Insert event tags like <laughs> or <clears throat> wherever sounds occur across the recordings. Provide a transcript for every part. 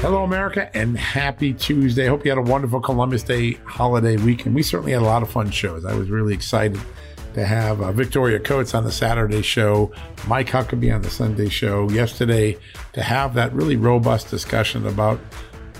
Hello, America, and happy Tuesday. Hope you had a wonderful Columbus Day holiday weekend. We certainly had a lot of fun shows. I was really excited to have uh, Victoria Coates on the Saturday show, Mike Huckabee on the Sunday show yesterday, to have that really robust discussion about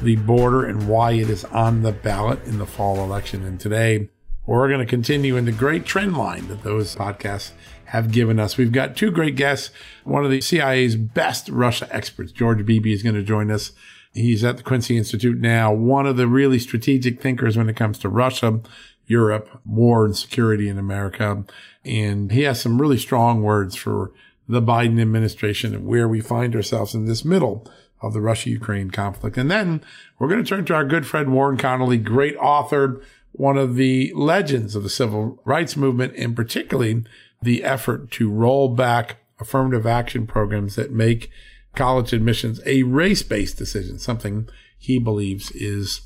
the border and why it is on the ballot in the fall election. And today, we're going to continue in the great trend line that those podcasts have given us. We've got two great guests. One of the CIA's best Russia experts, George Beebe, is going to join us He's at the Quincy Institute now, one of the really strategic thinkers when it comes to Russia, Europe, war and security in America. And he has some really strong words for the Biden administration and where we find ourselves in this middle of the Russia-Ukraine conflict. And then we're going to turn to our good friend Warren Connerly, great author, one of the legends of the civil rights movement, and particularly the effort to roll back affirmative action programs that make college admissions a race based decision, something he believes is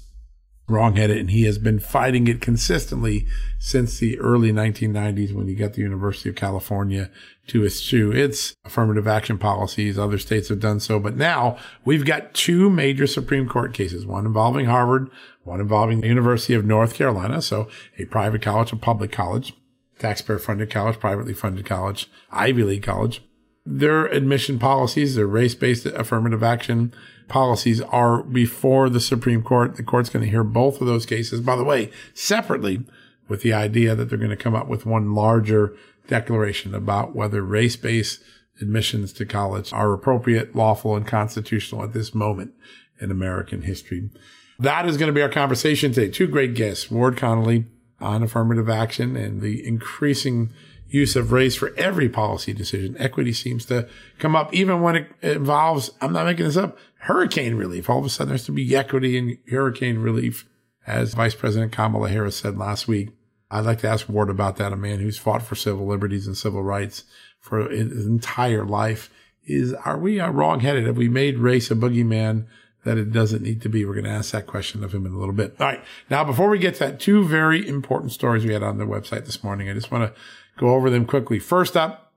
wrongheaded. And he has been fighting it consistently since the early 1990s when he got the University of California to eschew its affirmative action policies. Other states have done so. But now we've got two major Supreme Court cases, one involving Harvard, one involving the University of North Carolina. So a private college, a public college, taxpayer funded college, privately funded college, Ivy League college their admission policies, their race-based affirmative action policies are before the Supreme Court. The court's going to hear both of those cases, by the way, separately with the idea that they're going to come up with one larger declaration about whether race-based admissions to college are appropriate, lawful, and constitutional at this moment in American history. That is going to be our conversation today. Two great guests, Ward Connerly on affirmative action and the increasing use of race for every policy decision. Equity seems to come up even when it involves, I'm not making this up, hurricane relief. All of a sudden there's to be equity in hurricane relief, as Vice President Kamala Harris said last week. I'd like to ask Ward about that, a man who's fought for civil liberties and civil rights for his entire life. Is, are we uh, wrongheaded? Have we made race a boogeyman that it doesn't need to be? We're going to ask that question of him in a little bit. All right. Now, before we get to that, two very important stories we had on the website this morning. I just want to go over them quickly. First up,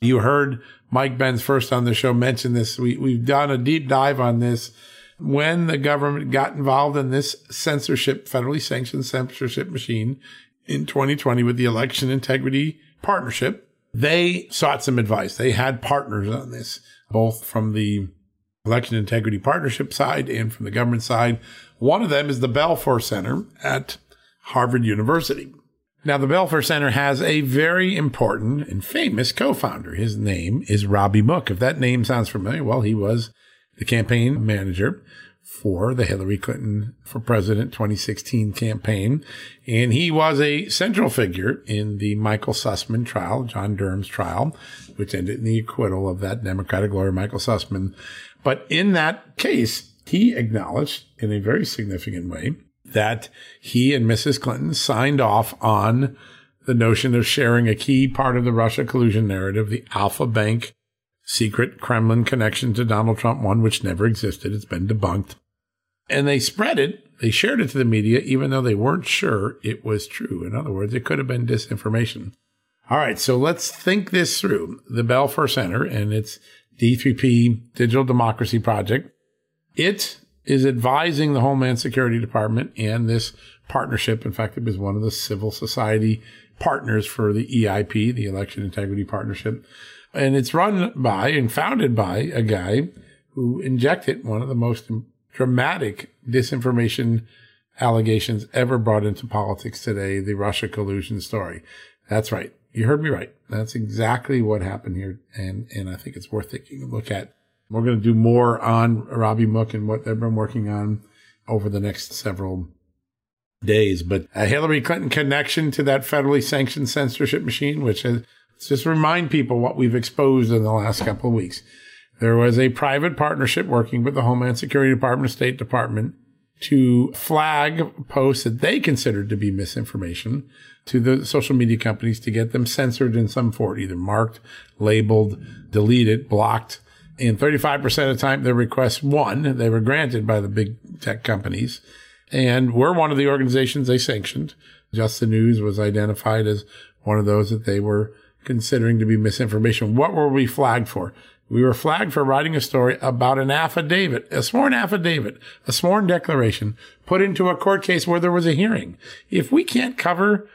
you heard Mike Benz first on the show mention this. We, we've done a deep dive on this. When the government got involved in this censorship, federally sanctioned censorship machine in 2020 with the election integrity partnership, they sought some advice. They had partners on this, both from the election integrity partnership side and from the government side. One of them is the Belfer Center at Harvard University. Now, the Belfer Center has a very important and famous co-founder. His name is Robby Mook. If that name sounds familiar, well, he was the campaign manager for the Hillary Clinton for President 2016 campaign. And he was a central figure in the Michael Sussmann trial, John Durham's trial, which ended in the acquittal of that Democratic lawyer, Michael Sussmann. But in that case, he acknowledged in a very significant way that he and Mrs. Clinton signed off on the notion of sharing a key part of the Russia collusion narrative, the Alfa Bank secret Kremlin connection to Donald Trump, one which never existed. It's been debunked. And they spread it. They shared it to the media, even though they weren't sure it was true. In other words, it could have been disinformation. All right. So let's think this through. The Belfer Center and its D3P Digital Democracy Project. It is advising the Homeland Security Department and this partnership. In fact, it was one of the civil society partners for the EIP, the Election Integrity Partnership. And it's run by and founded by a guy who injected one of the most dramatic disinformation allegations ever brought into politics today, the Russia collusion story. That's right. You heard me right. That's exactly what happened here. And, and I think it's worth taking a look at. We're going to do more on Robby Mook and what they've been working on over the next several days. But a Hillary Clinton connection to that federally sanctioned censorship machine, which is just remind people what we've exposed in the last couple of weeks. There was a private partnership working with the Homeland Security Department, State Department to flag posts that they considered to be misinformation to the social media companies to get them censored in some form, either marked, labeled, deleted, blocked. And 35% of the time, their requests won. They were granted by the big tech companies. And we're one of the organizations they sanctioned. Just the News was identified as one of those that they were considering to be misinformation. What were we flagged for? We were flagged for writing a story about an affidavit, a sworn affidavit, a sworn declaration put into a court case where there was a hearing. If we can't cover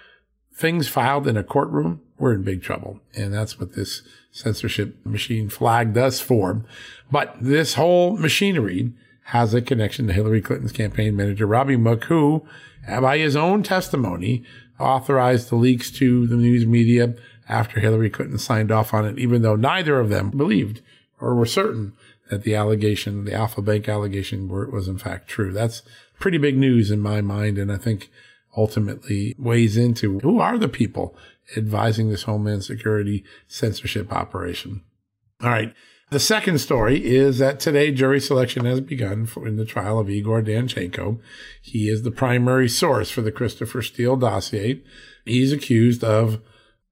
things filed in a courtroom, we're in big trouble. And that's what this censorship machine flagged us for. But this whole machinery has a connection to Hillary Clinton's campaign manager, Robby Mook, who, by his own testimony, authorized the leaks to the news media after Hillary Clinton signed off on it, even though neither of them believed or were certain that the allegation, the Alfa Bank allegation, was in fact true. That's pretty big news in my mind. And I think ultimately weighs into who are the people advising this Homeland Security censorship operation. All right. The second story is that today jury selection has begun for, in the trial of Igor Danchenko. He is the primary source for the Christopher Steele dossier. He's accused of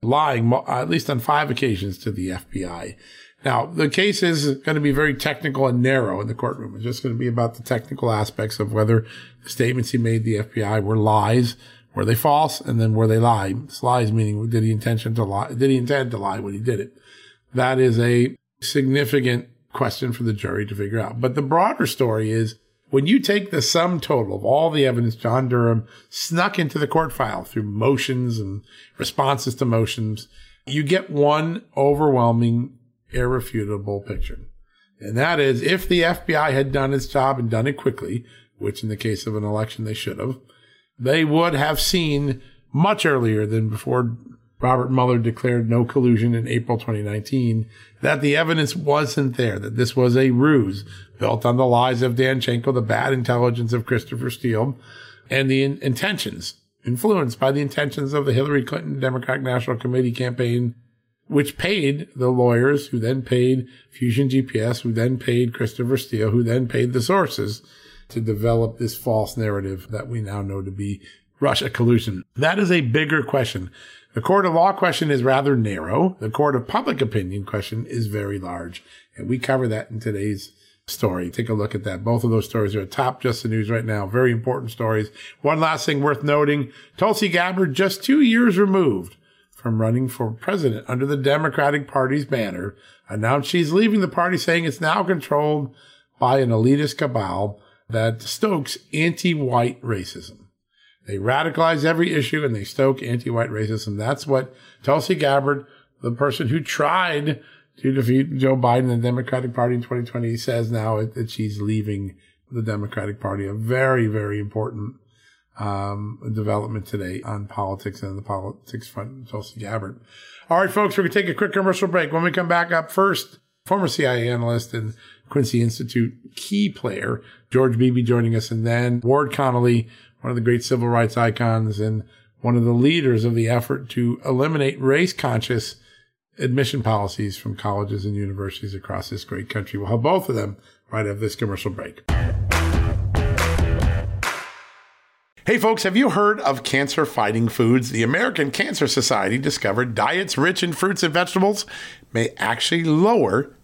lying at least on five occasions to the FBI. Now, the case is going to be very technical and narrow in the courtroom. It's just going to be about the technical aspects of whether the statements he made to the FBI were lies, were they false, and then were they lies? Lies meaning did he intention to lie? Did he intend to lie when he did it? That is a significant question for the jury to figure out. But the broader story is when you take the sum total of all the evidence John Durham snuck into the court file through motions and responses to motions, you get one overwhelming, irrefutable picture. And that is if the FBI had done its job and done it quickly, which in the case of an election they should have, they would have seen much earlier than before Robert Mueller declared no collusion in April 2019, that the evidence wasn't there, that this was a ruse built on the lies of Danchenko, the bad intelligence of Christopher Steele, and the in- intentions, influenced by the intentions of the Hillary Clinton Democratic National Committee campaign, which paid the lawyers, who then paid Fusion GPS, who then paid Christopher Steele, who then paid the sources to develop this false narrative that we now know to be Russia collusion. That is a bigger question the court of law question is rather narrow. The court of public opinion question is very large. And we cover that in today's story. Take a look at that. Both of those stories are top just the news right now. Very important stories. One last thing worth noting. Tulsi Gabbard, just two years removed from running for president under the Democratic Party's banner, announced she's leaving the party saying it's now controlled by an elitist cabal that stokes anti-white racism. They radicalize every issue and they stoke anti-white racism. That's what Tulsi Gabbard, the person who tried to defeat Joe Biden and the Democratic Party in 2020, says now that she's leaving the Democratic Party. A very, very important um, development today on politics and the politics front. Tulsi Gabbard. All right, folks, we're going to take a quick commercial break. When we come back up first, former CIA analyst and Quincy Institute key player, George Beebe joining us, and then Ward Connerly, one of the great civil rights icons and one of the leaders of the effort to eliminate race conscious admission policies from colleges and universities across this great country. We'll have both of them right after this commercial break. Hey folks, have you heard of cancer fighting foods? The American Cancer Society discovered diets rich in fruits and vegetables may actually lower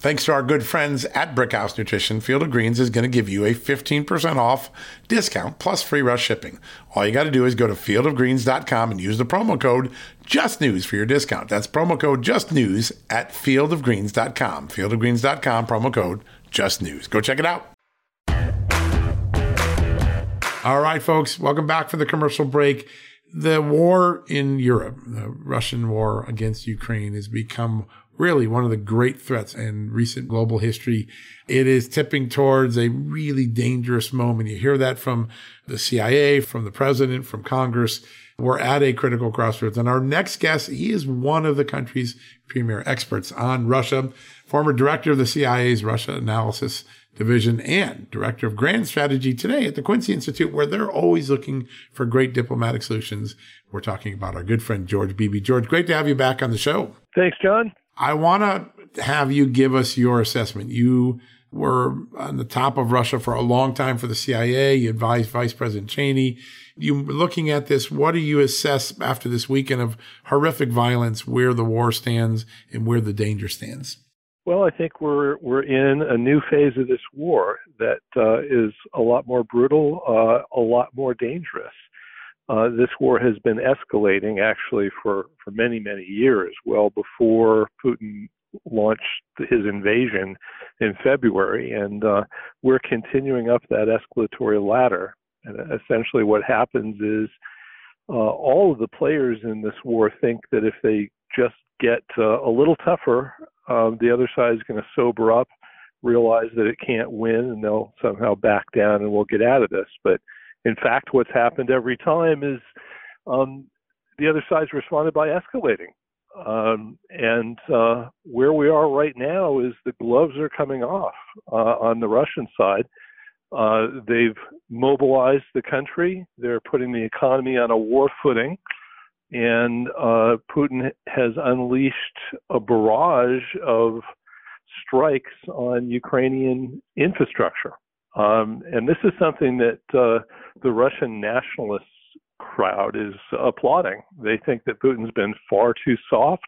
Thanks to our good friends at Brickhouse Nutrition, Field of Greens is going to give you a 15% off discount plus free rush shipping. All you got to do is go to fieldofgreens.com and use the promo code JUSTNEWS for your discount. That's promo code JUSTNEWS at fieldofgreens.com. Fieldofgreens.com, promo code JUSTNEWS. Go check it out. All right, folks, welcome back for the commercial break. The war in Europe, the Russian war against Ukraine, has become really one of the great threats in recent global history. It is tipping towards a really dangerous moment. You hear that from the CIA, from the president, from Congress. We're at a critical crossroads. And our next guest, he is one of the country's premier experts on Russia, former director of the CIA's Russia Analysis Division and director of grand strategy today at the Quincy Institute, where they're always looking for great diplomatic solutions. We're talking about our good friend, George Beebe. George, great to have you back on the show. Thanks, John. I want to have you give us your assessment. You were on the top of Russia for a long time for the CIA. You advised Vice President Cheney. You looking at this, what do you assess after this weekend of horrific violence, where the war stands and where the danger stands? Well, I think we're we're in a new phase of this war that uh, is a lot more brutal, uh, a lot more dangerous. Uh, this war has been escalating actually for, for many, many years, well before Putin launched his invasion in February. And uh, we're continuing up that escalatory ladder. And essentially, what happens is uh, all of the players in this war think that if they just get uh, a little tougher, um, the other side is going to sober up, realize that it can't win, and they'll somehow back down and we'll get out of this. But in fact, what's happened every time is um, the other side's responded by escalating. Um, and uh, where we are right now is the gloves are coming off uh, on the Russian side. Uh, they've mobilized the country. They're putting the economy on a war footing. And uh, Putin has unleashed a barrage of strikes on Ukrainian infrastructure. Um, and this is something that uh, the Russian nationalists crowd is applauding. They think that Putin's been far too soft,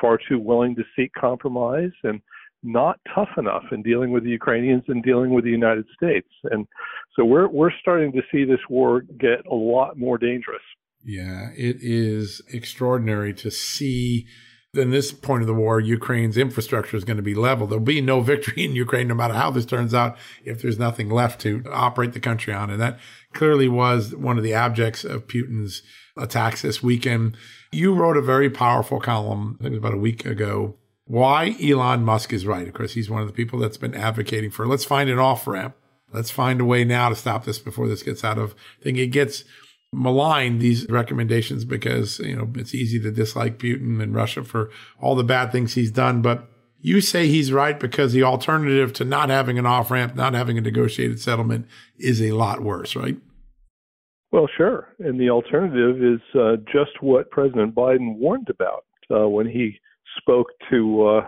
far too willing to seek compromise, and not tough enough in dealing with the Ukrainians and dealing with the United States. And so we're we're starting to see this war get a lot more dangerous. Yeah, it is extraordinary to see in this point of the war, Ukraine's infrastructure is going to be leveled. There'll be no <laughs> victory in Ukraine, no matter how this turns out, if there's nothing left to operate the country on. And that clearly was one of the objects of Putin's attacks this weekend. You wrote a very powerful column, I think it was about a week ago, why Elon Musk is right. Of course, he's one of the people that's been advocating for let's find an off ramp. Let's find a way now to stop this before this gets out of thing. It gets malign these recommendations because, you know, it's easy to dislike Putin and Russia for all the bad things he's done. But you say he's right because the alternative to not having an off ramp, not having a negotiated settlement is a lot worse, right? Well, sure. And the alternative is uh, just what President Biden warned about uh, when he spoke to uh,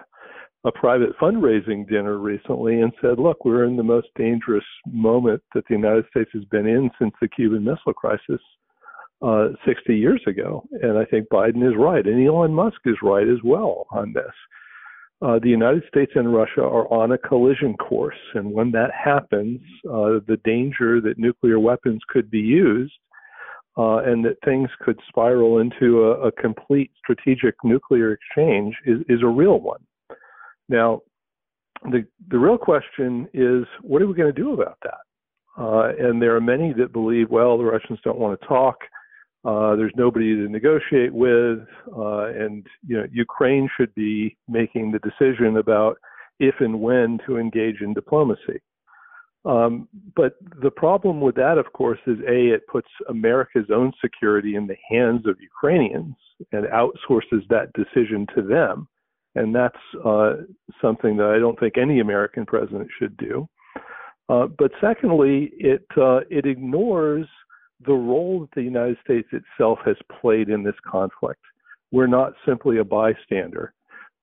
a private fundraising dinner recently and said, look, we're in the most dangerous moment that the United States has been in since the Cuban Missile Crisis uh, 60 years ago. And I think Biden is right. And Elon Musk is right as well on this. Uh, the United States and Russia are on a collision course. And when that happens, uh, the danger that nuclear weapons could be used uh, and that things could spiral into a, a complete strategic nuclear exchange is, is a real one. Now, the the real question is, what are we going to do about that? Uh, and there are many that believe, well, the Russians don't want to talk. Uh, there's nobody to negotiate with, uh, and you know, Ukraine should be making the decision about if and when to engage in diplomacy. Um, but the problem with that, of course, is a it puts America's own security in the hands of Ukrainians and outsources that decision to them and that's uh, something that I don't think any American president should do. Uh, but secondly, it uh, it ignores the role that the United States itself has played in this conflict. We're not simply a bystander.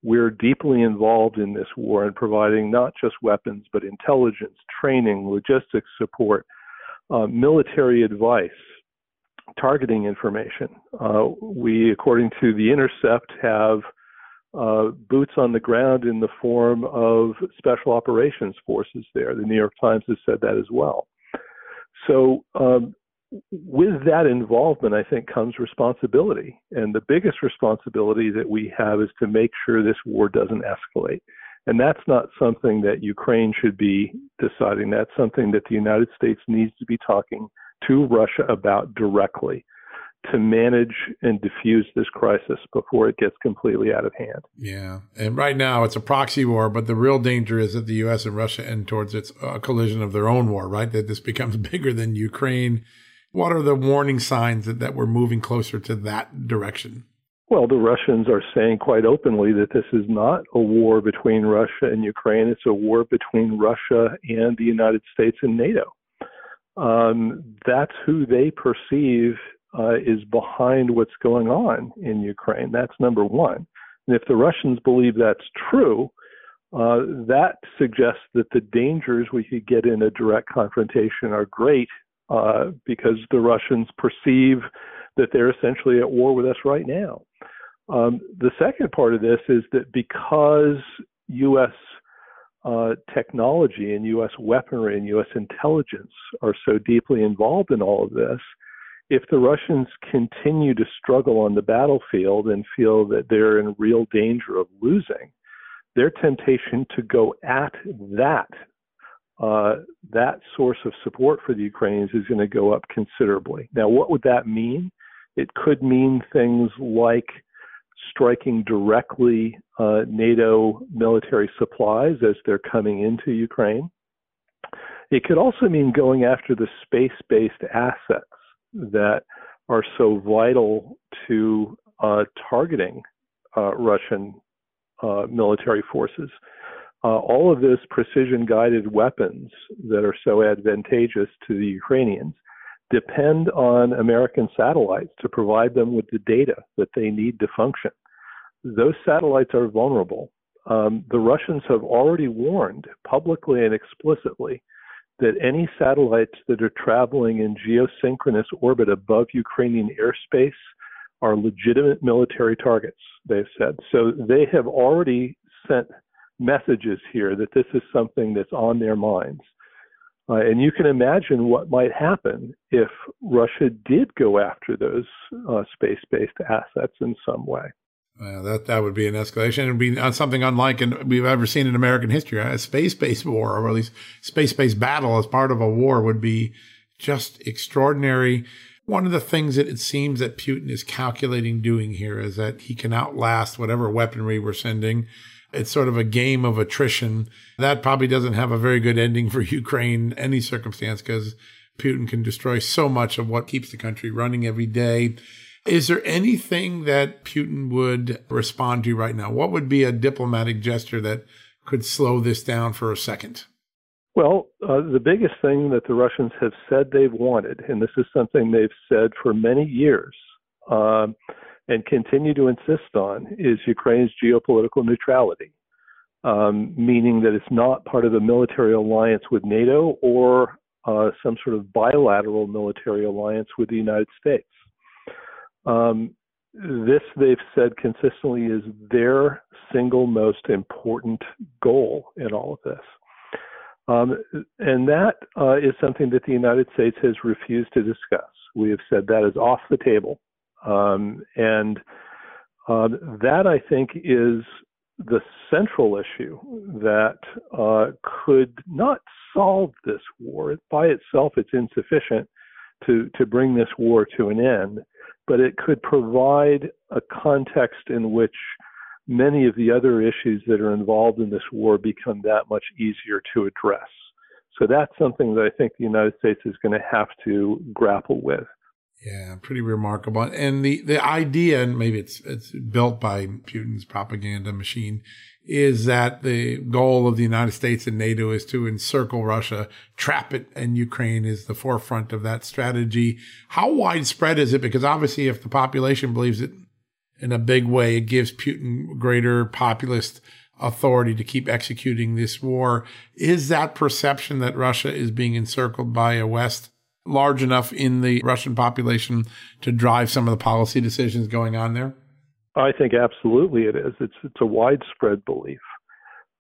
We're deeply involved in this war and providing not just weapons, but intelligence, training, logistics support, uh, military advice, targeting information. Uh, we, according to The Intercept, have uh, boots on the ground in the form of special operations forces there. The New York Times has said that as well. So, um, with that involvement, I think comes responsibility. And the biggest responsibility that we have is to make sure this war doesn't escalate. And that's not something that Ukraine should be deciding. That's something that the United States needs to be talking to Russia about directly to manage and diffuse this crisis before it gets completely out of hand. Yeah. And right now it's a proxy war, but the real danger is that the U.S. and Russia end towards its uh, collision of their own war, right? That this becomes <laughs> bigger than Ukraine. What are the warning signs that, that we're moving closer to that direction? Well, the Russians are saying quite openly that this is not a war between Russia and Ukraine. It's a war between Russia and the United States and NATO. Um, that's who they perceive uh, is behind what's going on in Ukraine. That's number one. And if the Russians believe that's true, uh, that suggests that the dangers we could get in a direct confrontation are great uh, because the Russians perceive that they're essentially at war with us right now. Um, the second part of this is that because U.S. Uh, technology and U.S. weaponry and U.S. intelligence are so deeply involved in all of this, if the Russians continue to struggle on the battlefield and feel that they're in real danger of losing, their temptation to go at that uh, that source of support for the Ukrainians is going to go up considerably. Now, what would that mean? It could mean things like striking directly uh, NATO military supplies as they're coming into Ukraine. It could also mean going after the space based assets that are so vital to uh, targeting uh, Russian uh, military forces. Uh, all of this precision guided weapons that are so advantageous to the Ukrainians depend on American satellites to provide them with the data that they need to function. Those satellites are vulnerable. um, the Russians have already warned publicly and explicitly that any satellites that are traveling in geosynchronous orbit above Ukrainian airspace are legitimate military targets, they've said. So they have already sent messages here that this is something that's on their minds. Uh, and you can imagine what might happen if Russia did go after those uh, space based assets in some way. That that would be an escalation. It would be something unlike in, we've ever seen in American history. A space-based war, or at least space-based battle, as part of a war, would be just extraordinary. One of the things that it seems that Putin is calculating doing here is that he can outlast whatever weaponry we're sending. It's sort of a game of attrition. That probably doesn't have a very good ending for <laughs> Ukraine, in any circumstance, because Putin can destroy so much of what keeps the country running every day. Is there anything that Putin would respond to right now? What would be a diplomatic gesture that could slow this down for a second? Well, uh, the biggest thing that the Russians have said they've wanted, and this is something they've said for many years um, and continue to insist on, is Ukraine's geopolitical neutrality, um, meaning that it's not part of a military alliance with NATO or uh, some sort of bilateral military alliance with the United States. Um, this, they've said consistently, is their single most important goal in all of this. Um, and that uh, is something that the United States has refused to discuss. We have said that is off the table. Um, and uh, that, I think, is the central issue that uh, could not solve this war. By itself, it's insufficient to, to bring this war to an end but it could provide a context in which many of the other issues that are involved in this war become that much easier to address. So that's something that I think the United States is going to have to grapple with. Yeah, pretty remarkable. And the, the idea, and maybe it's it's built by Putin's propaganda machine, is that the goal of the United States and NATO is to encircle Russia, trap it, and Ukraine is the forefront of that strategy. How widespread is it? Because obviously, if the population believes it in a big way, it gives Putin greater populist authority to keep executing this war. Is that perception that Russia is being encircled by a West large enough in the Russian population to drive some of the policy decisions going on there? I think absolutely it is. It's it's a widespread belief,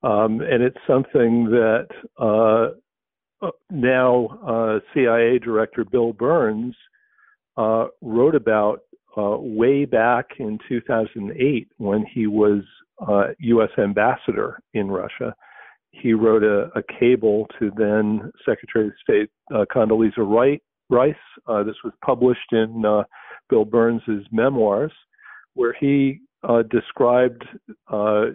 um, and it's something that uh, now uh, CIA Director Bill Burns uh, wrote about uh, way back in 2008 when he was U.S. Uh, ambassador in Russia. He wrote a, a cable to then Secretary of State Condoleezza Rice. this was published in Bill Burns's memoirs where he uh, described uh,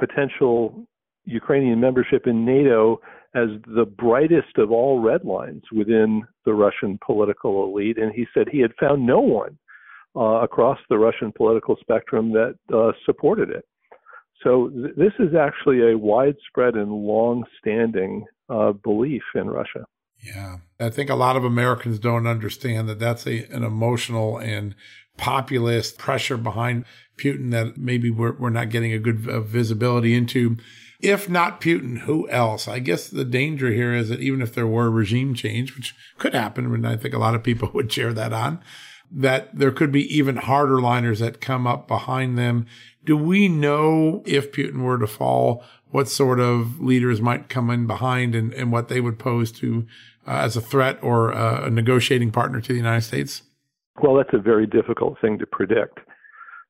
potential Ukrainian membership in NATO as the brightest of all red lines within the Russian political elite. And he said he had found no one uh, across the Russian political spectrum that uh, supported it. So th- this is actually a widespread and long-standing uh, belief in Russia. Yeah, I think a lot of Americans don't understand that that's a, an emotional and populist pressure behind Putin that maybe we're, we're not getting a good uh, visibility into. If not Putin, who else? I guess the danger here is that even if there were regime change, which could happen, and I think a lot of people <laughs> would share that on, that there could be even harder liners that come up behind them. Do we know if Putin were to fall, what sort of leaders might come in behind and, and what they would pose to uh, as a threat or uh, a negotiating partner to the United States? Well, that's a very difficult thing to predict.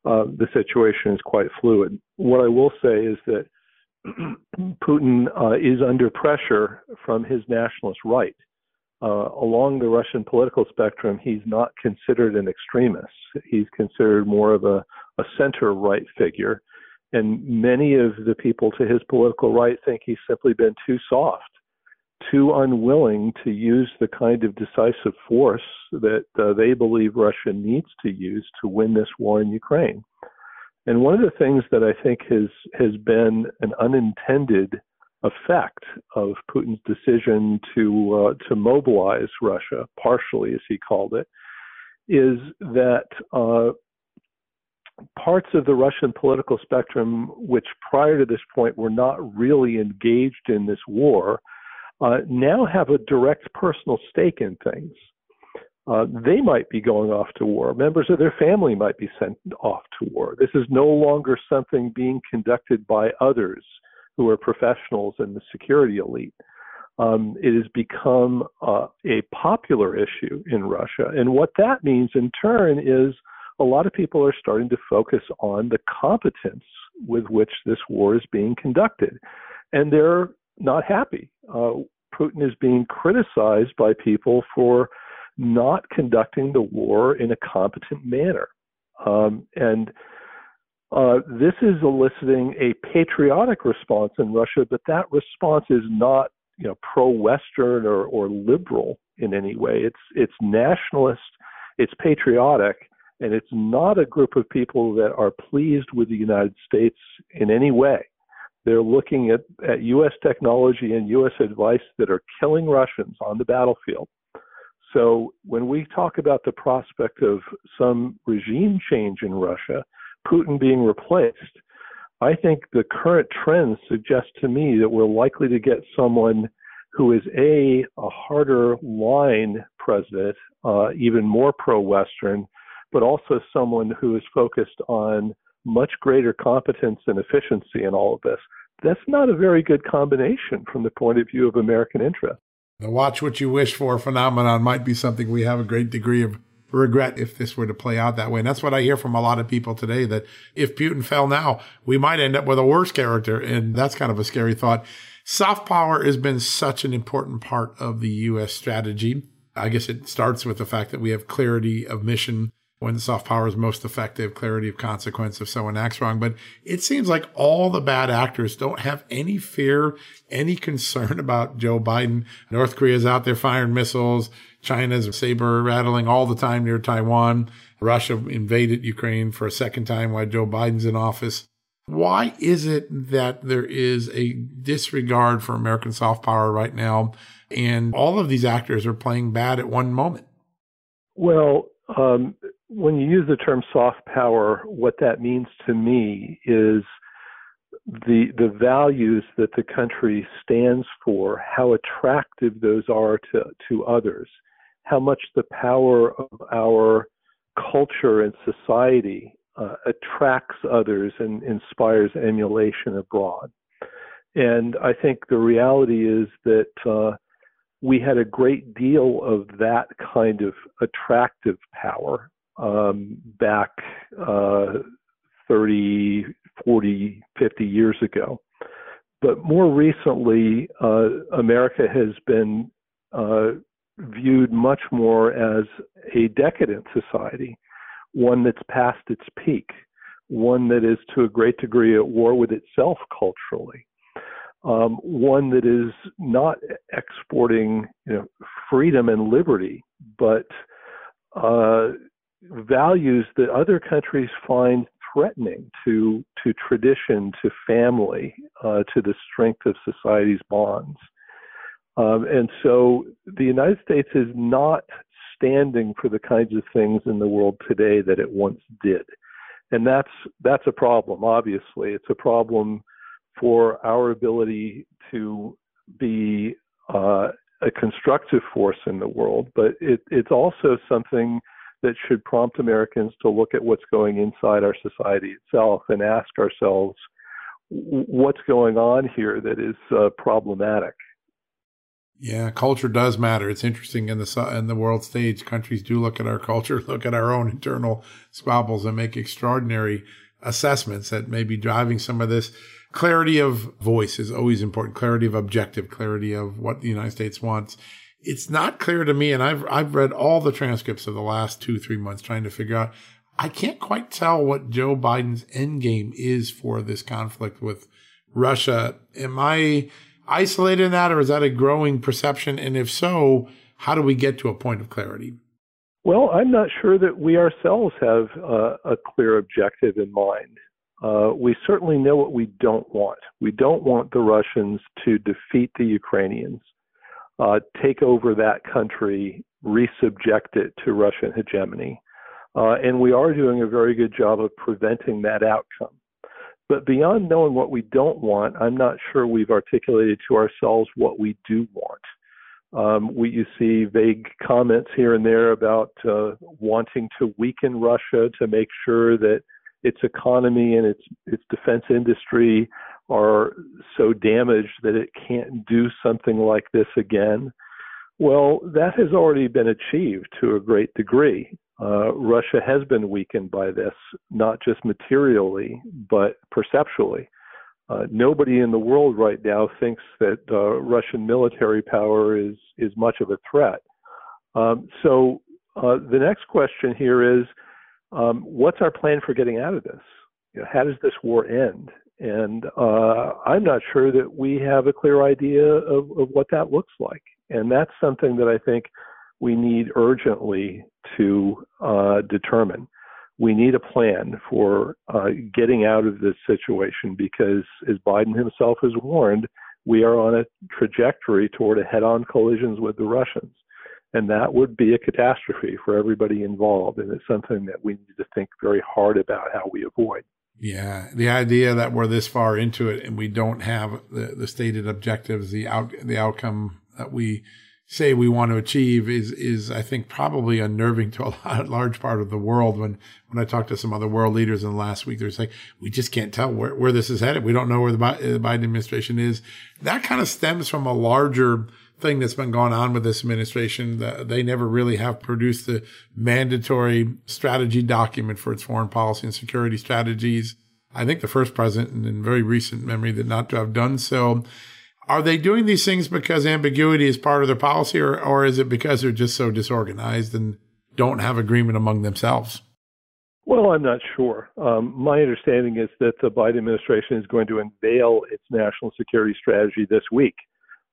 Uh, the situation is quite fluid. What I will say is that <clears throat> Putin uh, is under pressure from his nationalist right. Uh, along the Russian political spectrum, he's not considered an extremist. He's considered more of a, a center right figure. And many of the people to his political right think he's simply been too soft too unwilling to use the kind of decisive force that uh, they believe Russia needs to use to win this war in Ukraine. And one of the things that I think has has been an unintended effect of Putin's decision to uh, to mobilize Russia, partially as he called it, is that uh, parts of the Russian political spectrum, which prior to this point were not really engaged in this war, uh, now have a direct personal stake in things. Uh, they might be going off to war. Members of their family might be sent off to war. This is no longer something being conducted by others who are professionals in the security elite. Um, it has become uh, a popular issue in Russia. And what that means in turn is a lot of people are starting to focus on the competence with which this war is being conducted. And they're not happy. Uh, Putin is being criticized by people for not conducting the war in a competent manner. Um, and uh, this is eliciting a patriotic response in Russia, but that response is not, you know, pro-Western or, or liberal in any way. It's it's nationalist, it's patriotic, and it's not a group of people that are pleased with the United States in any way. They're looking at, at U.S. technology and U.S. advice that are killing Russians on the battlefield. So when we talk about the prospect of some regime change in Russia, Putin being replaced, I think the current trends suggest to me that we're likely to get someone who is a a harder line president, uh, even more pro-Western, but also someone who is focused on much greater competence and efficiency in all of this. That's not a very good combination from the point of view of American interest. The watch what you wish for phenomenon might be something we have a great degree of regret if this were to play out that way. And that's what I hear from a lot of people today that if Putin fell now, we might end up with a worse character. And that's kind of a scary thought. Soft power has been such an important part of the U.S. strategy. I guess it starts with the fact that we have clarity of mission when soft power is most effective, clarity of consequence if someone acts wrong. But it seems like all the bad actors don't have any fear, any concern <laughs> about Joe Biden. North Korea's out there firing missiles. China's saber rattling all the time near Taiwan. Russia invaded Ukraine for a second time while Joe Biden's in office. Why is it that there is a disregard for American soft power right now? And all of these actors are playing bad at one moment. Well, um, when you use the term soft power, what that means to me is the the values that the country stands for, how attractive those are to, to others, how much the power of our culture and society uh, attracts others and inspires emulation abroad. And I think the reality is that uh, we had a great deal of that kind of attractive power um, back uh, 30, 40, 50 years ago. But more recently, uh, America has been uh, viewed much more as a decadent society, one that's past its peak, one that is to a great degree at war with itself culturally. Um, one that is not exporting you know, freedom and liberty, but uh, values that other countries find threatening to to tradition, to family, uh, to the strength of society's bonds. Um, and so the United States is not standing for the kinds of things in the world today that it once did. And that's that's a problem, obviously. It's a problem for our ability to be uh, a constructive force in the world, but it, it's also something that should prompt Americans to look at what's going inside our society itself and ask ourselves what's going on here that is uh, problematic. Yeah, culture does matter. It's interesting in the in the world stage. Countries do look at our culture, <laughs> look at our own internal squabbles, and make extraordinary assessments that may be driving some of this. Clarity of voice is always important. Clarity of objective, clarity of what the United States wants it's not clear to me, and I've I've read all the transcripts of the last two three months trying to figure out. I can't quite tell what Joe Biden's end game is for this conflict with Russia. Am I isolated in that, or is that a growing perception? And if so, how do we get to a point of clarity? Well, I'm not sure that we ourselves have uh, a clear objective in mind. Uh, we certainly know what we don't want. We don't want the Russians to defeat the Ukrainians uh, take over that country, resubject it to Russian hegemony. Uh, and we are doing a very good job of preventing that outcome. But beyond knowing what we don't want, I'm not sure we've articulated to ourselves what we do want. Um, we you see vague comments here and there about uh, wanting to weaken Russia to make sure that its economy and its its defense industry are so damaged that it can't do something like this again. Well, that has already been achieved to a great degree. Uh, Russia has been weakened by this, not just materially, but perceptually. Uh, nobody in the world right now thinks that uh, Russian military power is is much of a threat. Um, so uh, the next question here is, um, what's our plan for getting out of this? You know, how does this war end? And uh, I'm not sure that we have a clear idea of, of what that looks like. And that's something that I think we need urgently to uh, determine. We need a plan for uh, getting out of this situation because, as Biden himself has warned, we are on a trajectory toward a head on collisions with the Russians. And that would be a catastrophe for everybody involved. And it's something that we need to think very hard about how we avoid. Yeah, the idea that we're this far into it and we don't have the, the stated objectives, the out the outcome that we say we want to achieve is is I think probably unnerving to a <laughs> lot, large part of the world. When when I talked to some other world leaders in the last week, they're saying we just can't tell where, where this is headed. We don't know where the Biden administration is. That kind of stems from a larger thing that's been going on with this administration. They never really have produced the mandatory strategy document for its foreign policy and security strategies. I think the first president in very recent memory did not to have done so. Are they doing these things because ambiguity is part of their policy, or, or is it because they're just so disorganized and don't have agreement among themselves? Well, I'm not sure. Um, my understanding is that the Biden administration is going to unveil its national security strategy this week.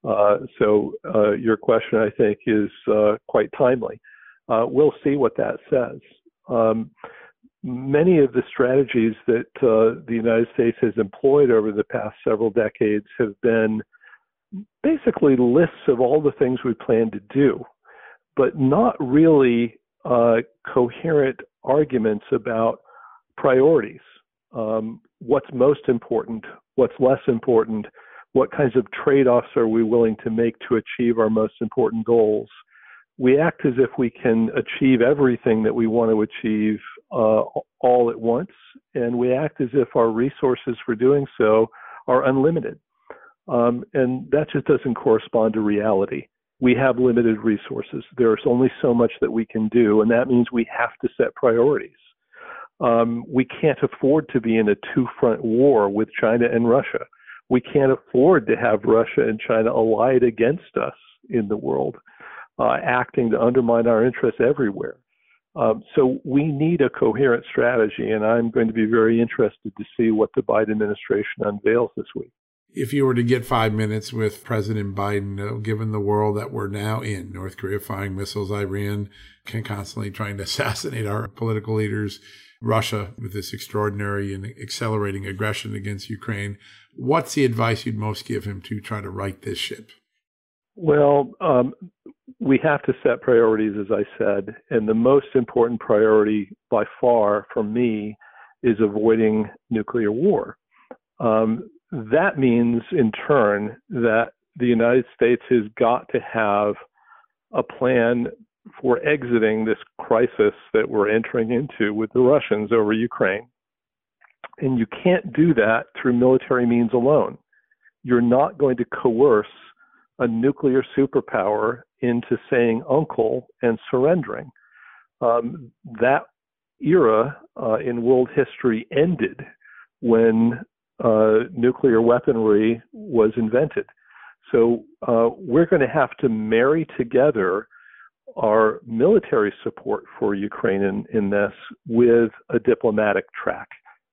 Uh, so uh, your question, I think, is uh, quite timely. We'll see what that says. Um, many of the strategies that uh, the United States has employed over the past several decades have been basically lists of all the things we plan to do, but not really uh, coherent arguments about priorities. Um, what's most important? What's less important? What kinds of trade offs are we willing to make to achieve our most important goals? We act as if we can achieve everything that we want to achieve uh, all at once, and we act as if our resources for doing so are unlimited. Um, and that just doesn't correspond to reality. We have limited resources. There's only so much that we can do, and that means we have to set priorities. Um, we can't afford to be in a two front war with China and Russia. We can't afford to have Russia and China allied against us in the world, uh, acting to undermine our interests everywhere. Um, so we need a coherent strategy, and I'm going to be very interested to see what the Biden administration unveils this week if you were to get five minutes with President Biden, uh, given the world that we're now in, North Korea firing missiles, Iran can constantly trying <laughs> to assassinate our political leaders, Russia with this extraordinary and accelerating aggression against Ukraine. What's the advice you'd most give him to try to right this ship? Well, um, we have to set priorities, as I said, and the most important priority by far for me is avoiding nuclear war. Um, that means, in turn, that the United States has got to have a plan for exiting this crisis that we're entering into with the Russians over Ukraine. And you can't do that through military means alone. You're not going to coerce a nuclear superpower into saying uncle and surrendering. Um, that era uh, in world history ended when uh, nuclear weaponry was invented. So uh, we're going to have to marry together our military support for Ukraine in, in this with a diplomatic track.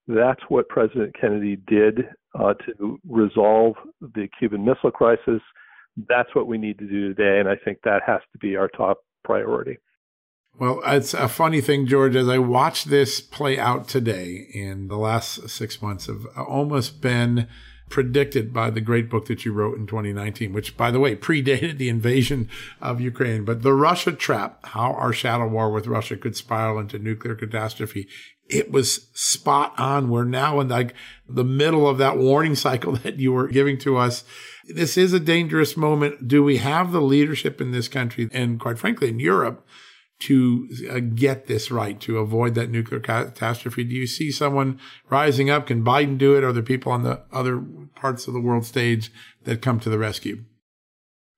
That's what President Kennedy did uh, to resolve the Cuban Missile Crisis. That's what we need to do today, and I think that has to be our top priority. Well, it's a funny thing, George, as I watch this play out today, in the last six months have almost been predicted by the great book that you wrote in 2019, which, by the way, predated the invasion of Ukraine. But the Russia trap, how our shadow war with Russia could spiral into nuclear catastrophe. It was spot on. We're now in like the middle of that warning cycle <laughs> that you were giving to us. This is a dangerous moment. Do we have the leadership in this country and quite frankly in Europe to uh, get this right, to avoid that nuclear catastrophe? Do you see someone rising up? Can Biden do it? Are there people on the other parts of the world stage that come to the rescue?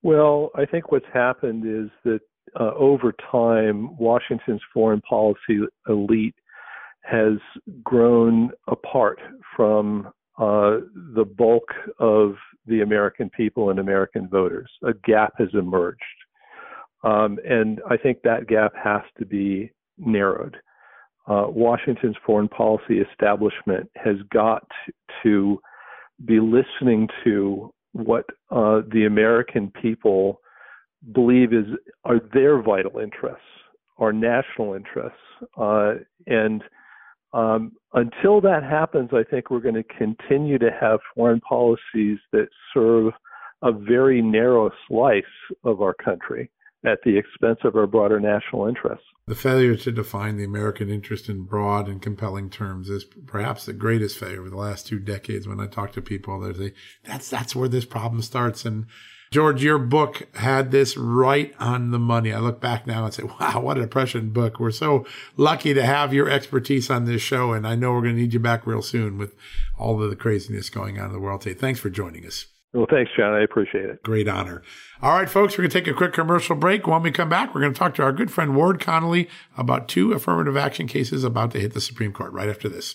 Well, I think what's happened is that uh, over time, Washington's foreign policy elite has grown apart from uh, the bulk of the American people and American voters. A gap has emerged. Um, and I think that gap has to be narrowed. Uh, Washington's foreign policy establishment has got to be listening to what uh, the American people believe is are their vital interests, our national interests, uh, and um, until that happens, I think we're going to continue to have foreign policies that serve a very narrow slice of our country at the expense of our broader national interests. The failure to define the American interest in broad and compelling terms is perhaps the greatest failure of the last two decades. When I talk to people, they say that's that's where this problem starts. And George, your book had this right on the money. I look back now and say, wow, what a prescient book. We're so lucky to have your expertise on this show. And I know we're going to need you back real soon with all of the craziness going on in the world today. Thanks for joining us. Well, thanks, John. I appreciate it. Great honor. All right, folks, we're going to take a quick commercial break. When we come back, we're going to talk to our good friend Ward Connerly about two affirmative action cases about to hit the Supreme Court right after this.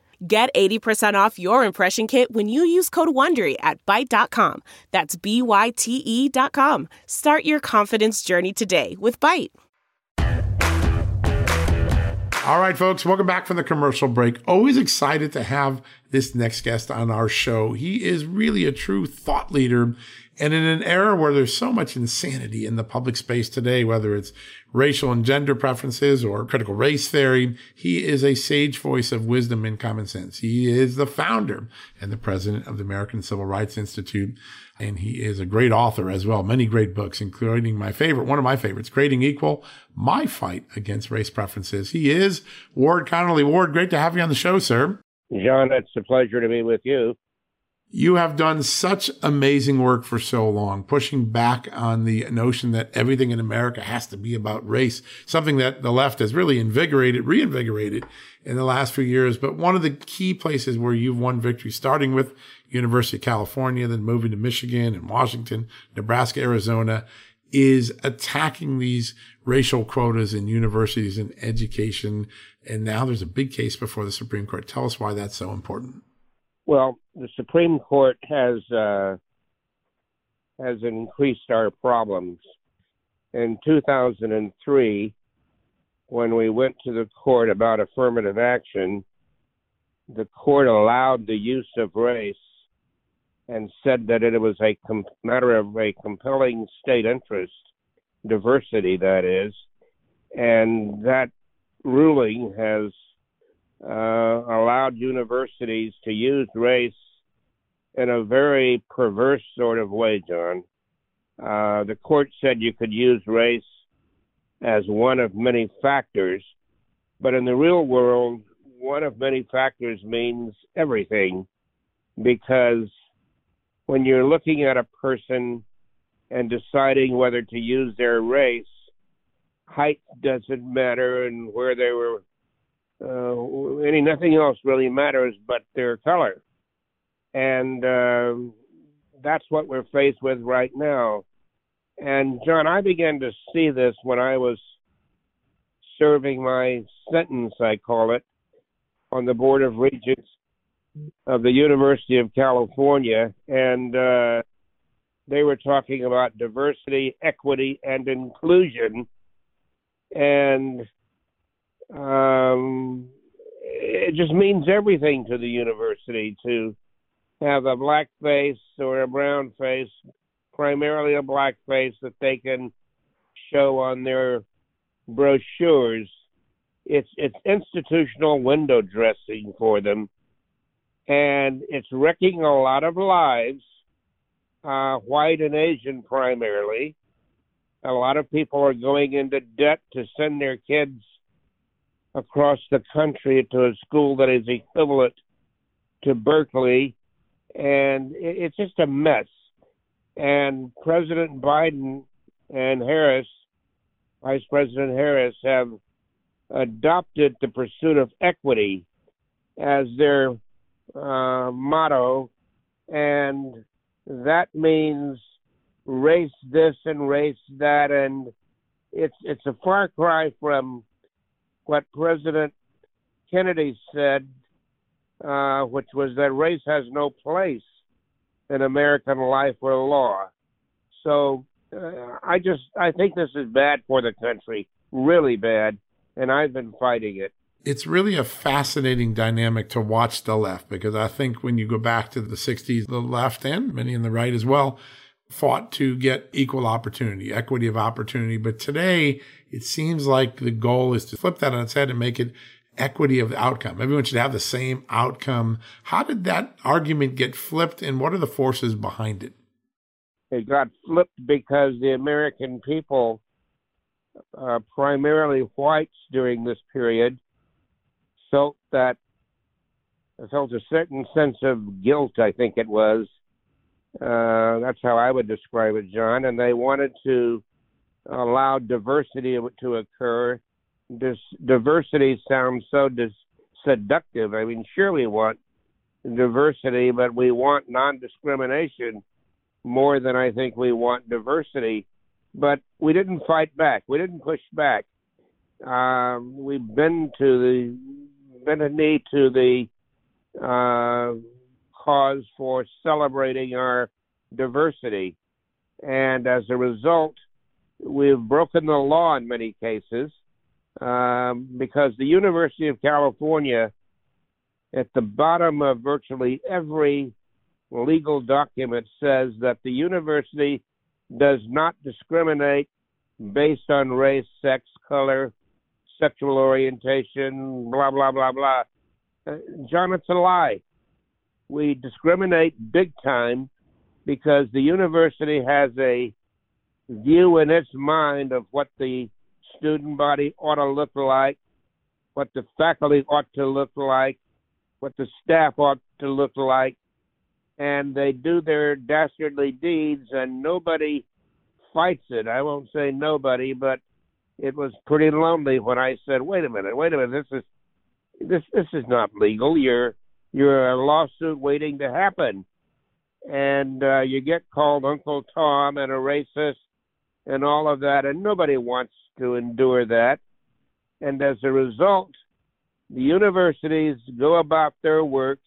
Get 80% off your impression kit when you use code WONDERY at Byte.com. That's B-Y-T-E dot com. Start your confidence journey today with Byte. All right, folks, welcome back from the commercial break. Always excited to have this next guest on our show. He is really a true thought leader and in an era where there's so much insanity in the public space today, whether it's racial and gender preferences or critical race theory, he is a sage voice of wisdom and common sense. He is the founder and the president of the American Civil Rights Institute. And he is a great author as well. Many great books, including my favorite, one of my favorites, Creating Equal, My Fight Against Race Preferences. He is Ward Connerly. Ward, great to have you on the show, sir. John, it's a pleasure to be with you. You have done such amazing work for so long, pushing back on the notion that everything in America has to be about race, something that the left has really invigorated, reinvigorated in the last few years. But one of the key places where you've won victory, starting with University of California, then moving to Michigan and Washington, Nebraska, Arizona, is attacking these racial quotas in universities and education. And now there's a big case before the Supreme Court. Tell us why that's so important. Well, the Supreme Court has uh, has increased our problems. in 2003 when we went to the court about affirmative action, the court allowed the use of race and said that it was a com- matter of a compelling state interest, diversity that is, and that ruling has allowed universities to use race in a very perverse sort of way, John. Uh, the court said you could use race as one of many factors, but in the real world, one of many factors means everything because when you're looking at a person and deciding whether to use their race, height doesn't matter and where they were uh, any nothing else really matters but their color. And uh, that's what we're faced with right now. And john i began to see this when i was serving my sentence i call it on the board of regents of the university of california. And uh, they were talking about diversity equity and inclusion. And um, it just means everything to the university to have a black face or a brown face, primarily a black face that they can show on their brochures. It's it's institutional window dressing for them, and it's wrecking a lot of lives, uh, white and Asian primarily. A lot of people are going into debt to send their kids across the country to a school that is equivalent to Berkeley, and it's just a mess. And President Biden and Harris, Vice President Harris, have adopted the pursuit of equity as their uh, motto, and that means race this and race that, and it's it's a far cry from what President Kennedy said, uh, which was that race has no place in American life or law. So uh, I just I think this is bad for the country, really bad, and I've been fighting it. It's really a fascinating dynamic to watch the left because I think when you go back to the 60s, the left and many in the right as well fought to get equal opportunity, equity of opportunity. But today, it seems like the goal is to flip that on its head and make it equity of outcome. Everyone should have the same outcome. How did that argument get flipped and what are the forces behind it? It got flipped because the American people, uh, primarily whites during this period, felt that felt a certain sense of guilt, I think it was, uh, that's how I would describe it, John. And they wanted to allow diversity to occur. This diversity sounds so dis- seductive. I mean, sure we want diversity, but we want non-discrimination more than I think we want diversity. But we didn't fight back. We didn't push back. Um, we've been to the been a knee to the uh, cause for celebrating our diversity. And as a result, we've broken the law in many cases um, because the University of California, at the bottom of virtually every legal document, says that the university does not discriminate based on race, sex, color, sexual orientation, blah, blah, blah, blah. Uh, John, it's a lie we discriminate big time because the university has a view in its mind of what the student body ought to look like, what the faculty ought to look like, what the staff ought to look like, and they do their dastardly deeds, and nobody fights it. I won't say nobody, but it was pretty lonely when I said, "Wait a minute, wait a minute, this is this this is not legal. You're you're a lawsuit waiting to happen, and uh, you get called Uncle Tom and a racist and all of that, and nobody wants to endure that. And as a result, the universities go about their work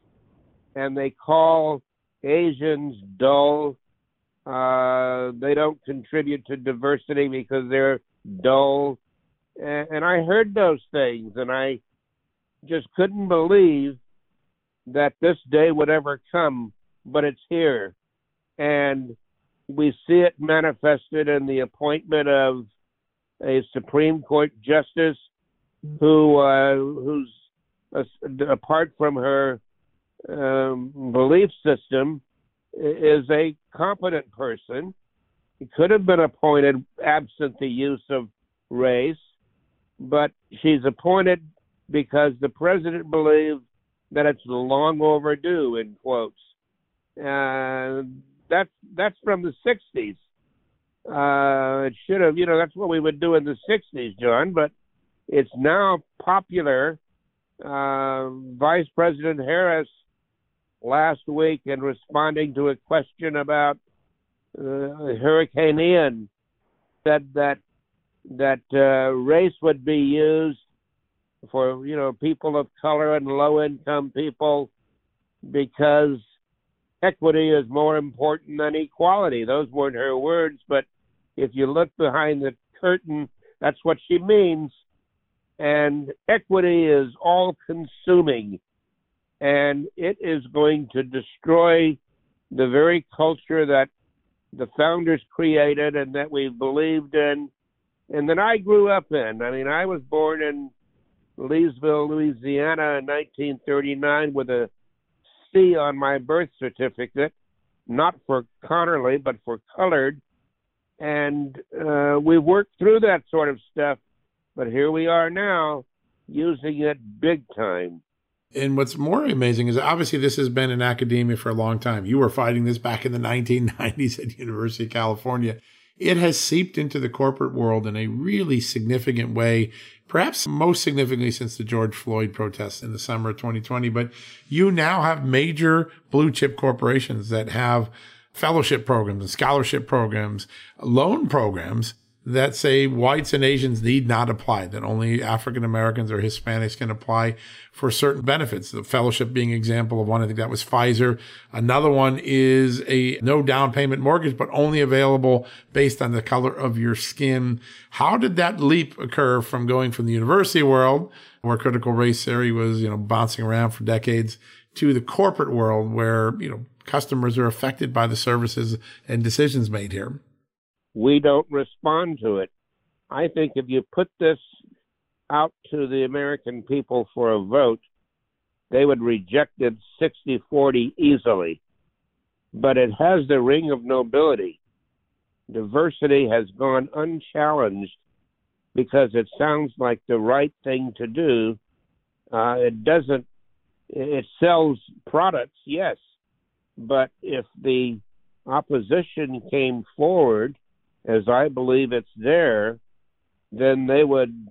and they call Asians dull, Uh, they don't contribute to diversity because they're dull. And, and I heard those things, and I just couldn't believe that this day would ever come, but it's here. And we see it manifested in the appointment of a Supreme Court justice who uh, who's uh, apart from her um, belief system is a competent person. He could have been appointed absent the use of race, but she's appointed because the president believes that it's long overdue. In quotes, uh, that's that's from the '60s. Uh, it should have, you know, that's what we would do in the '60s, John. But it's now popular. Uh, Vice President Harris last week in responding to a question about uh, Hurricane Ian said that that uh, race would be used for you know people of color and low income people because equity is more important than equality. Those weren't her words, but if you look behind the curtain, that's what she means. And equity is all consuming and it is going to destroy the very culture that the founders created and that we believed in and that I grew up in. I mean, I was born in Leesville, Louisiana in 1939 with a C on my birth certificate, not for Connerly, but for colored. And uh, we worked through that sort of stuff, but here we are now using it big time. And what's more amazing is obviously this has been in academia for a long time. You were fighting this back in the 1990s at University of California. It has seeped into the corporate world in a really significant way, perhaps most significantly since the George Floyd protests in the summer of 2020. But you now have major blue chip corporations that have fellowship programs and scholarship programs, loan programs that say whites and Asians need not apply, that only African Americans or Hispanics can apply for certain benefits. The fellowship being an example of one, I think that was Pfizer. Another one is a no down payment mortgage, but only available based on the color of your skin. How did that leap occur from going from the university world, where critical race theory was, you know, bouncing around for decades, to the corporate world where, you know, customers are affected by the services and decisions made here? We don't respond to it. I think if you put this out to the American people for a vote, they would reject it 60 40 easily. But it has the ring of nobility. Diversity has gone unchallenged because it sounds like the right thing to do. Uh, it doesn't, it sells products, yes. But if the opposition came forward as I believe it's there, then they would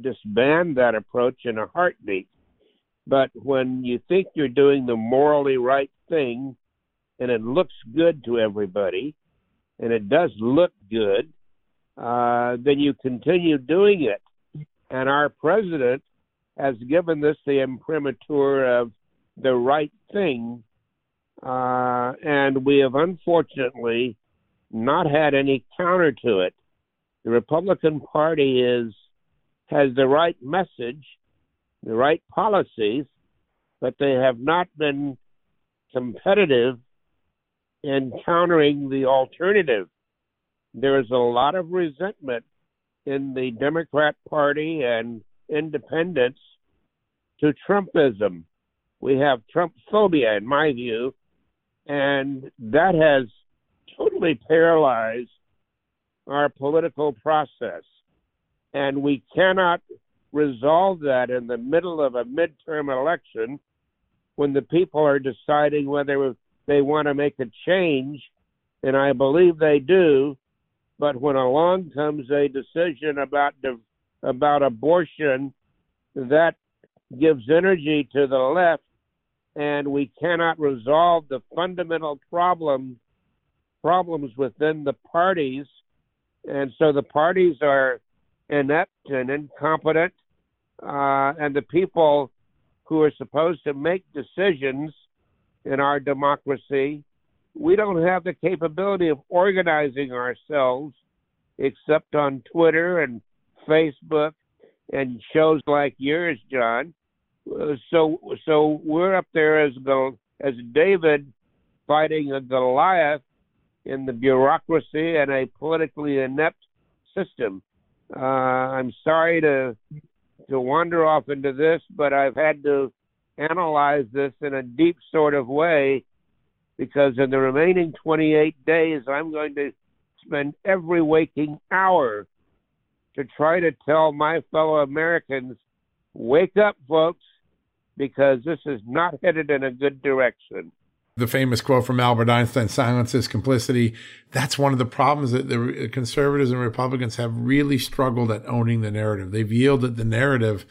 disband that approach in a heartbeat. But when you think you're doing the morally right thing and it looks good to everybody, and it does look good, uh, then you continue doing it. And our president has given this the imprimatur of the right thing. Uh, and we have unfortunately not had any counter to it. The Republican Party is has the right message, the right policies, but they have not been competitive in countering the alternative. There is a lot of resentment in the Democrat Party and independents to Trumpism. We have Trump phobia, in my view, and that has totally paralyze our political process. And we cannot resolve that in the middle of a midterm election when the people are deciding whether they want to make a change. And I believe they do. But when along comes a decision about about abortion, that gives energy to the left, and we cannot resolve the fundamental problem problems within the parties, and so the parties are inept and incompetent, uh, and the people who are supposed to make decisions in our democracy we don't have the capability of organizing ourselves except on Twitter and Facebook and shows like yours, John. Uh, so so we're up there as as David fighting a Goliath in the bureaucracy and a politically inept system. Uh, I'm sorry to to wander off into this, but I've had to analyze this in a deep sort of way because in the remaining 28 days, I'm going to spend every waking hour to try to tell my fellow Americans, wake up, folks, because this is not headed in a good direction. The famous quote from Albert Einstein silence is complicity. That's one of the problems that the conservatives and Republicans have really struggled at owning the narrative. They've yielded the narrative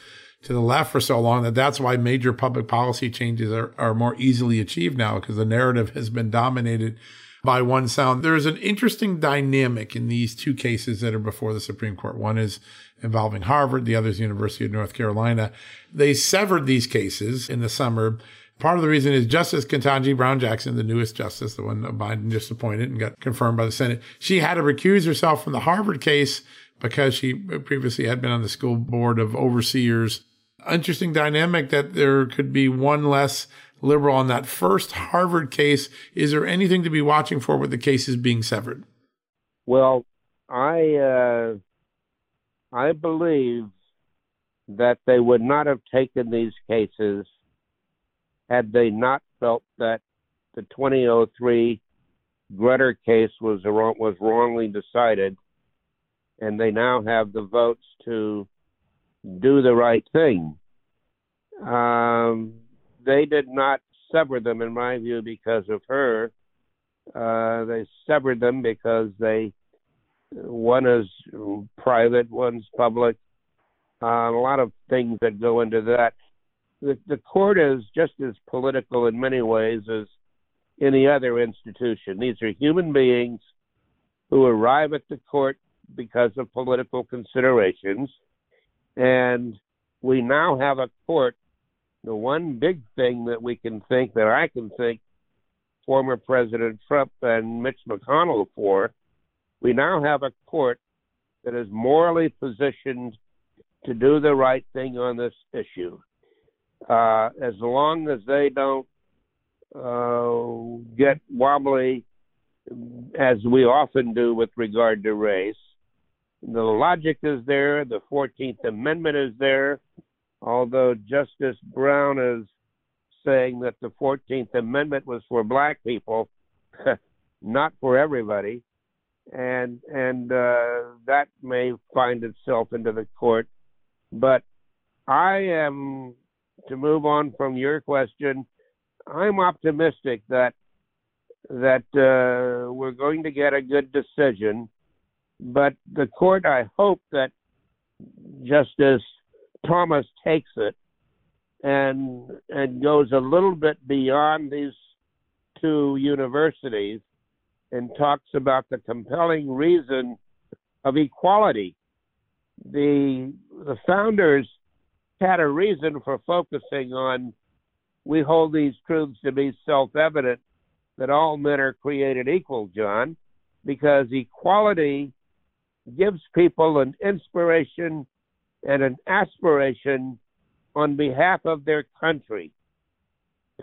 to the left for so long that that's why major public policy changes are, are more easily achieved now because the narrative has been dominated by one sound. There's an interesting dynamic in these two cases that are before the Supreme Court. One is involving Harvard, the other is University of North Carolina. They severed these cases in the summer. Part of the reason is Justice Ketanji Brown Jackson, the newest justice, the one Biden just appointed and got confirmed by the Senate. She had to recuse herself from the Harvard case because she previously had been on the school board of overseers. Interesting dynamic that there could be one less liberal on that first Harvard case. Is there anything to be watching for with the cases being severed? Well, I uh, I believe that they would not have taken these cases had they not felt that the 2003 Grutter case was was wrongly decided, and they now have the votes to do the right thing. Um, they did not sever them, in my view, because of her. Uh, they severed them because they one is private, one's public. Uh, a lot of things that go into that. The, the court is just as political in many ways as any other institution. These are human beings who arrive at the court because of political considerations. And we now have a court the one big thing that we can think that I can think former President Trump and Mitch McConnell for, we now have a court that is morally positioned to do the right thing on this issue. Uh, as long as they don't uh, get wobbly, as we often do with regard to race, the logic is there, the 14th Amendment is there, although Justice Brown is saying that the 14th Amendment was for black people, <laughs> not for everybody. And and uh, that may find itself into the court, but I am to move on from your question. I'm optimistic that that uh, we're going to get a good decision, but the court. I hope that Justice Thomas takes it and and goes a little bit beyond these two universities and talks about the compelling reason of equality. The the founders had a reason for focusing on we hold these truths to be self-evident that all men are created equal, John, because equality gives people an inspiration and an aspiration on behalf of their country.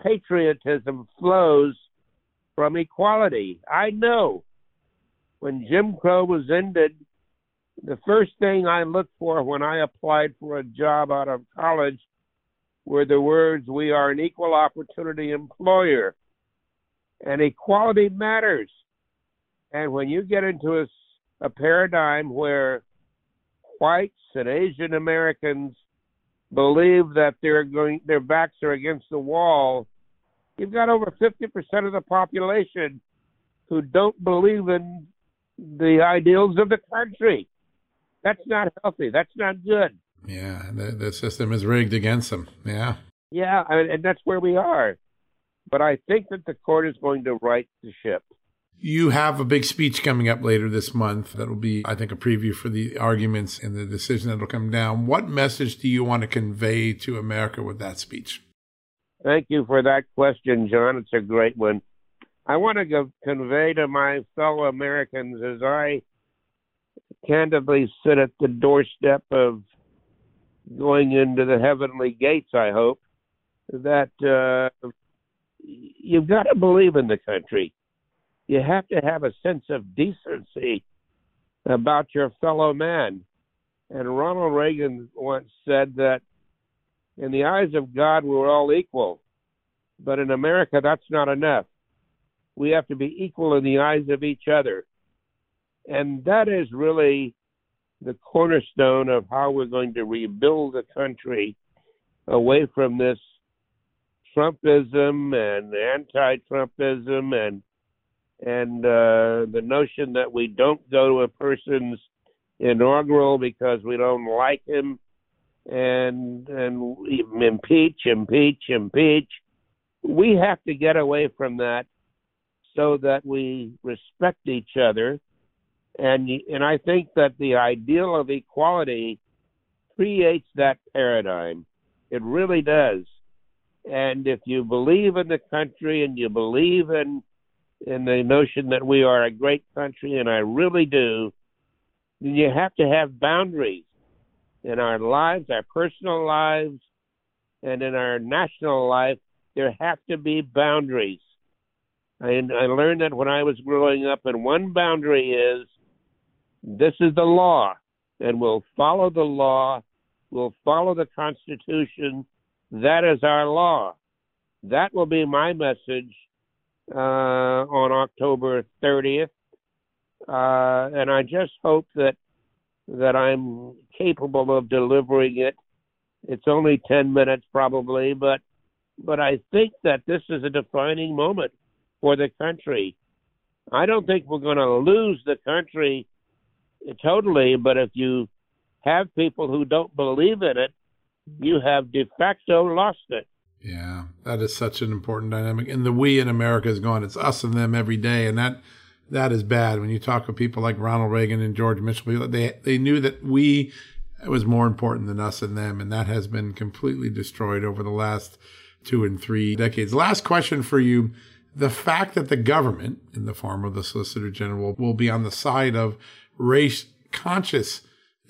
Patriotism flows from equality. I know when Jim Crow was ended, the first thing I looked for when I applied for a job out of college were the words, We are an equal opportunity employer. And equality matters. And when you get into a, a paradigm where whites and Asian Americans believe that they're going their backs are against the wall, you've got over 50% of the population who don't believe in the ideals of the country. That's not healthy. That's not good. Yeah, the, the system is rigged against them. Yeah. Yeah, and that's where we are. But I think that the court is going to right the ship. You have a big speech coming up later this month that will be, I think, a preview for the arguments and the decision that will come down. What message do you want to convey to America with that speech? Thank you for that question, John. It's a great one. I want to convey to my fellow Americans as I candidly sit at the doorstep of going into the heavenly gates, I hope, that uh, you've got to believe in the country. You have to have a sense of decency about your fellow man. And Ronald Reagan once said that in the eyes of God, we're all equal. But in America, that's not enough. We have to be equal in the eyes of each other. And that is really the cornerstone of how we're going to rebuild the country away from this Trumpism and anti-Trumpism and and uh, the notion that we don't go to a person's inaugural because we don't like him and and impeach, impeach, impeach. We have to get away from that so that we respect each other and and I think that the ideal of equality creates that paradigm. It really does. And if you believe in the country and you believe in in the notion that we are a great country, and I really do, then you have to have boundaries in our lives, our personal lives, and in our national life. There have to be boundaries. I, I learned that when I was growing up, and one boundary is this is the law, and we'll follow the law. We'll follow the Constitution. That is our law. That will be my message uh, on October 30th, uh, and I just hope that that I'm capable of delivering it. It's only 10 minutes probably, but but I think that this is a defining moment for the country. I don't think we're going to lose the country totally. But if you have people who don't believe in it, you have de facto lost it. Yeah, that is such an important dynamic. And the we in America is gone. It's us and them every day, and that that is bad. When you talk with people like Ronald Reagan and George Mitchell, they they knew that we was more important than us and them, and that has been completely destroyed over the last two and three decades. Last question for you. The fact that the government, in the form of the Solicitor General, will be on the side of race conscious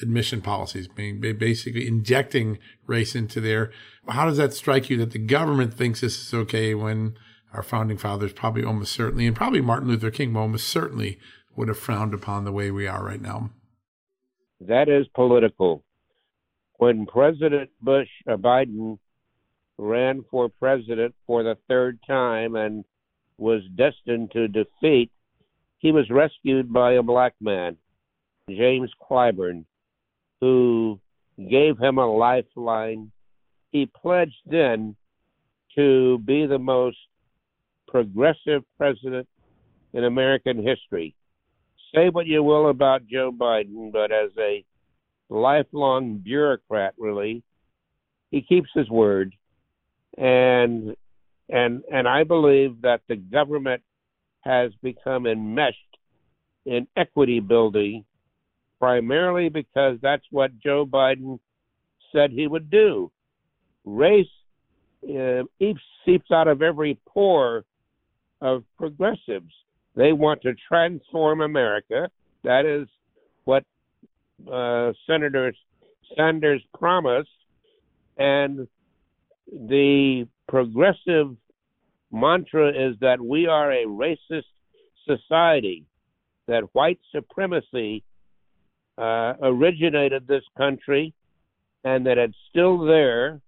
admission policies, being basically injecting race into there. How does that strike you that the government thinks this is okay when our founding fathers probably almost certainly, and probably Martin Luther King almost certainly would have frowned upon the way we are right now? That is political. When President Bush uh, Biden ran for president for the third time and was destined to defeat, he was rescued by a black man James Clyburn, who gave him a lifeline. He pledged then to be the most progressive president in American history. Say what you will about Joe Biden, but as a lifelong bureaucrat, really, he keeps his word, and and and I believe that the government has become enmeshed in equity building primarily because that's what Joe Biden said he would do. Race uh, seeps out of every pore of progressives. They want to transform America. That is what uh, Senator Sanders promised. And the progressive mantra is that we are a racist society, that white supremacy uh, originated this country and that it's still there.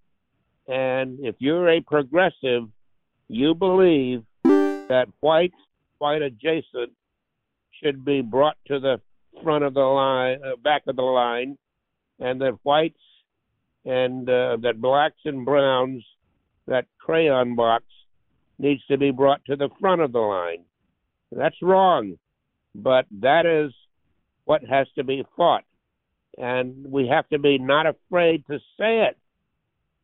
And if you're a progressive, you believe that whites, white adjacent, should be brought to the front of the line, uh, back of the line, and that whites and uh, that blacks and browns, that crayon box, needs to be brought to the front of the line. That's wrong, but that is what has to be fought. And we have to be not afraid to say it.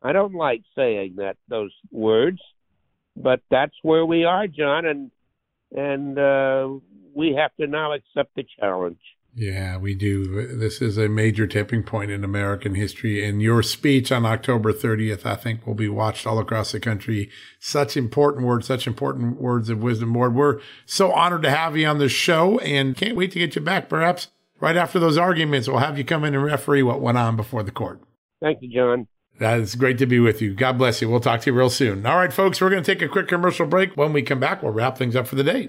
I don't like saying that those words, but that's where we are, John, and and uh, we have to now accept the challenge. Yeah, we do. This is a major tipping point in American history. And your speech on October 30th, I think, will be watched all across the country. Such important words, such important words of wisdom, Ward. We're so honored to have you on the show and can't wait to get you back. Perhaps right after those arguments, we'll have you come in and referee what went on before the court. Thank you, John. That is great to be with you. God bless you. We'll talk to you real soon. All right, folks, we're going to take a quick commercial break. When we come back, we'll wrap things up for the day.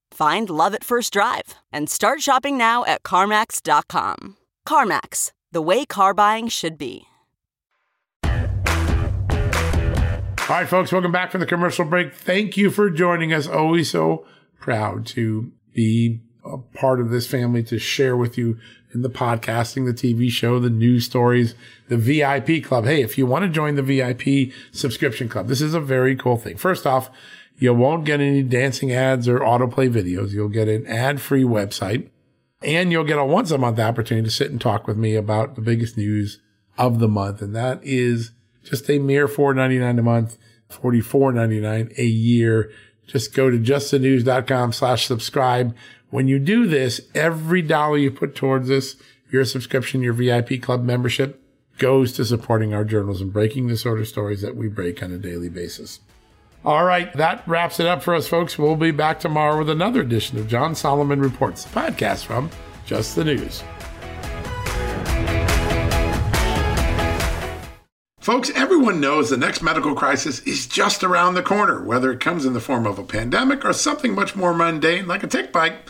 Find love at first drive and start shopping now at CarMax.com. CarMax, the way car buying should be. All right, folks, welcome back from the commercial break. Thank you for joining us. Always so proud to be a part of this family to share with you in the podcasting, the TV show, the news stories, the VIP club. Hey, if you want to join the VIP subscription club, this is a very cool thing. First off, you won't get any dancing ads or autoplay videos. You'll get an ad free website and you'll get a once a month opportunity to sit and talk with me about the biggest news of the month. And that is just a mere $4.99 a month, $44.99 a year. Just go to justthenews.com slash subscribe. When you do this, every dollar you put towards this, your subscription, your VIP club membership goes to supporting our journalism, breaking the sort of stories that we break on a daily basis. All right, that wraps it up for us, folks. We'll be back tomorrow with another edition of John Solomon Reports, the podcast from Just the News. Folks, everyone knows the next medical crisis is just around the corner, whether it comes in the form of a pandemic or something much more mundane like a tick bite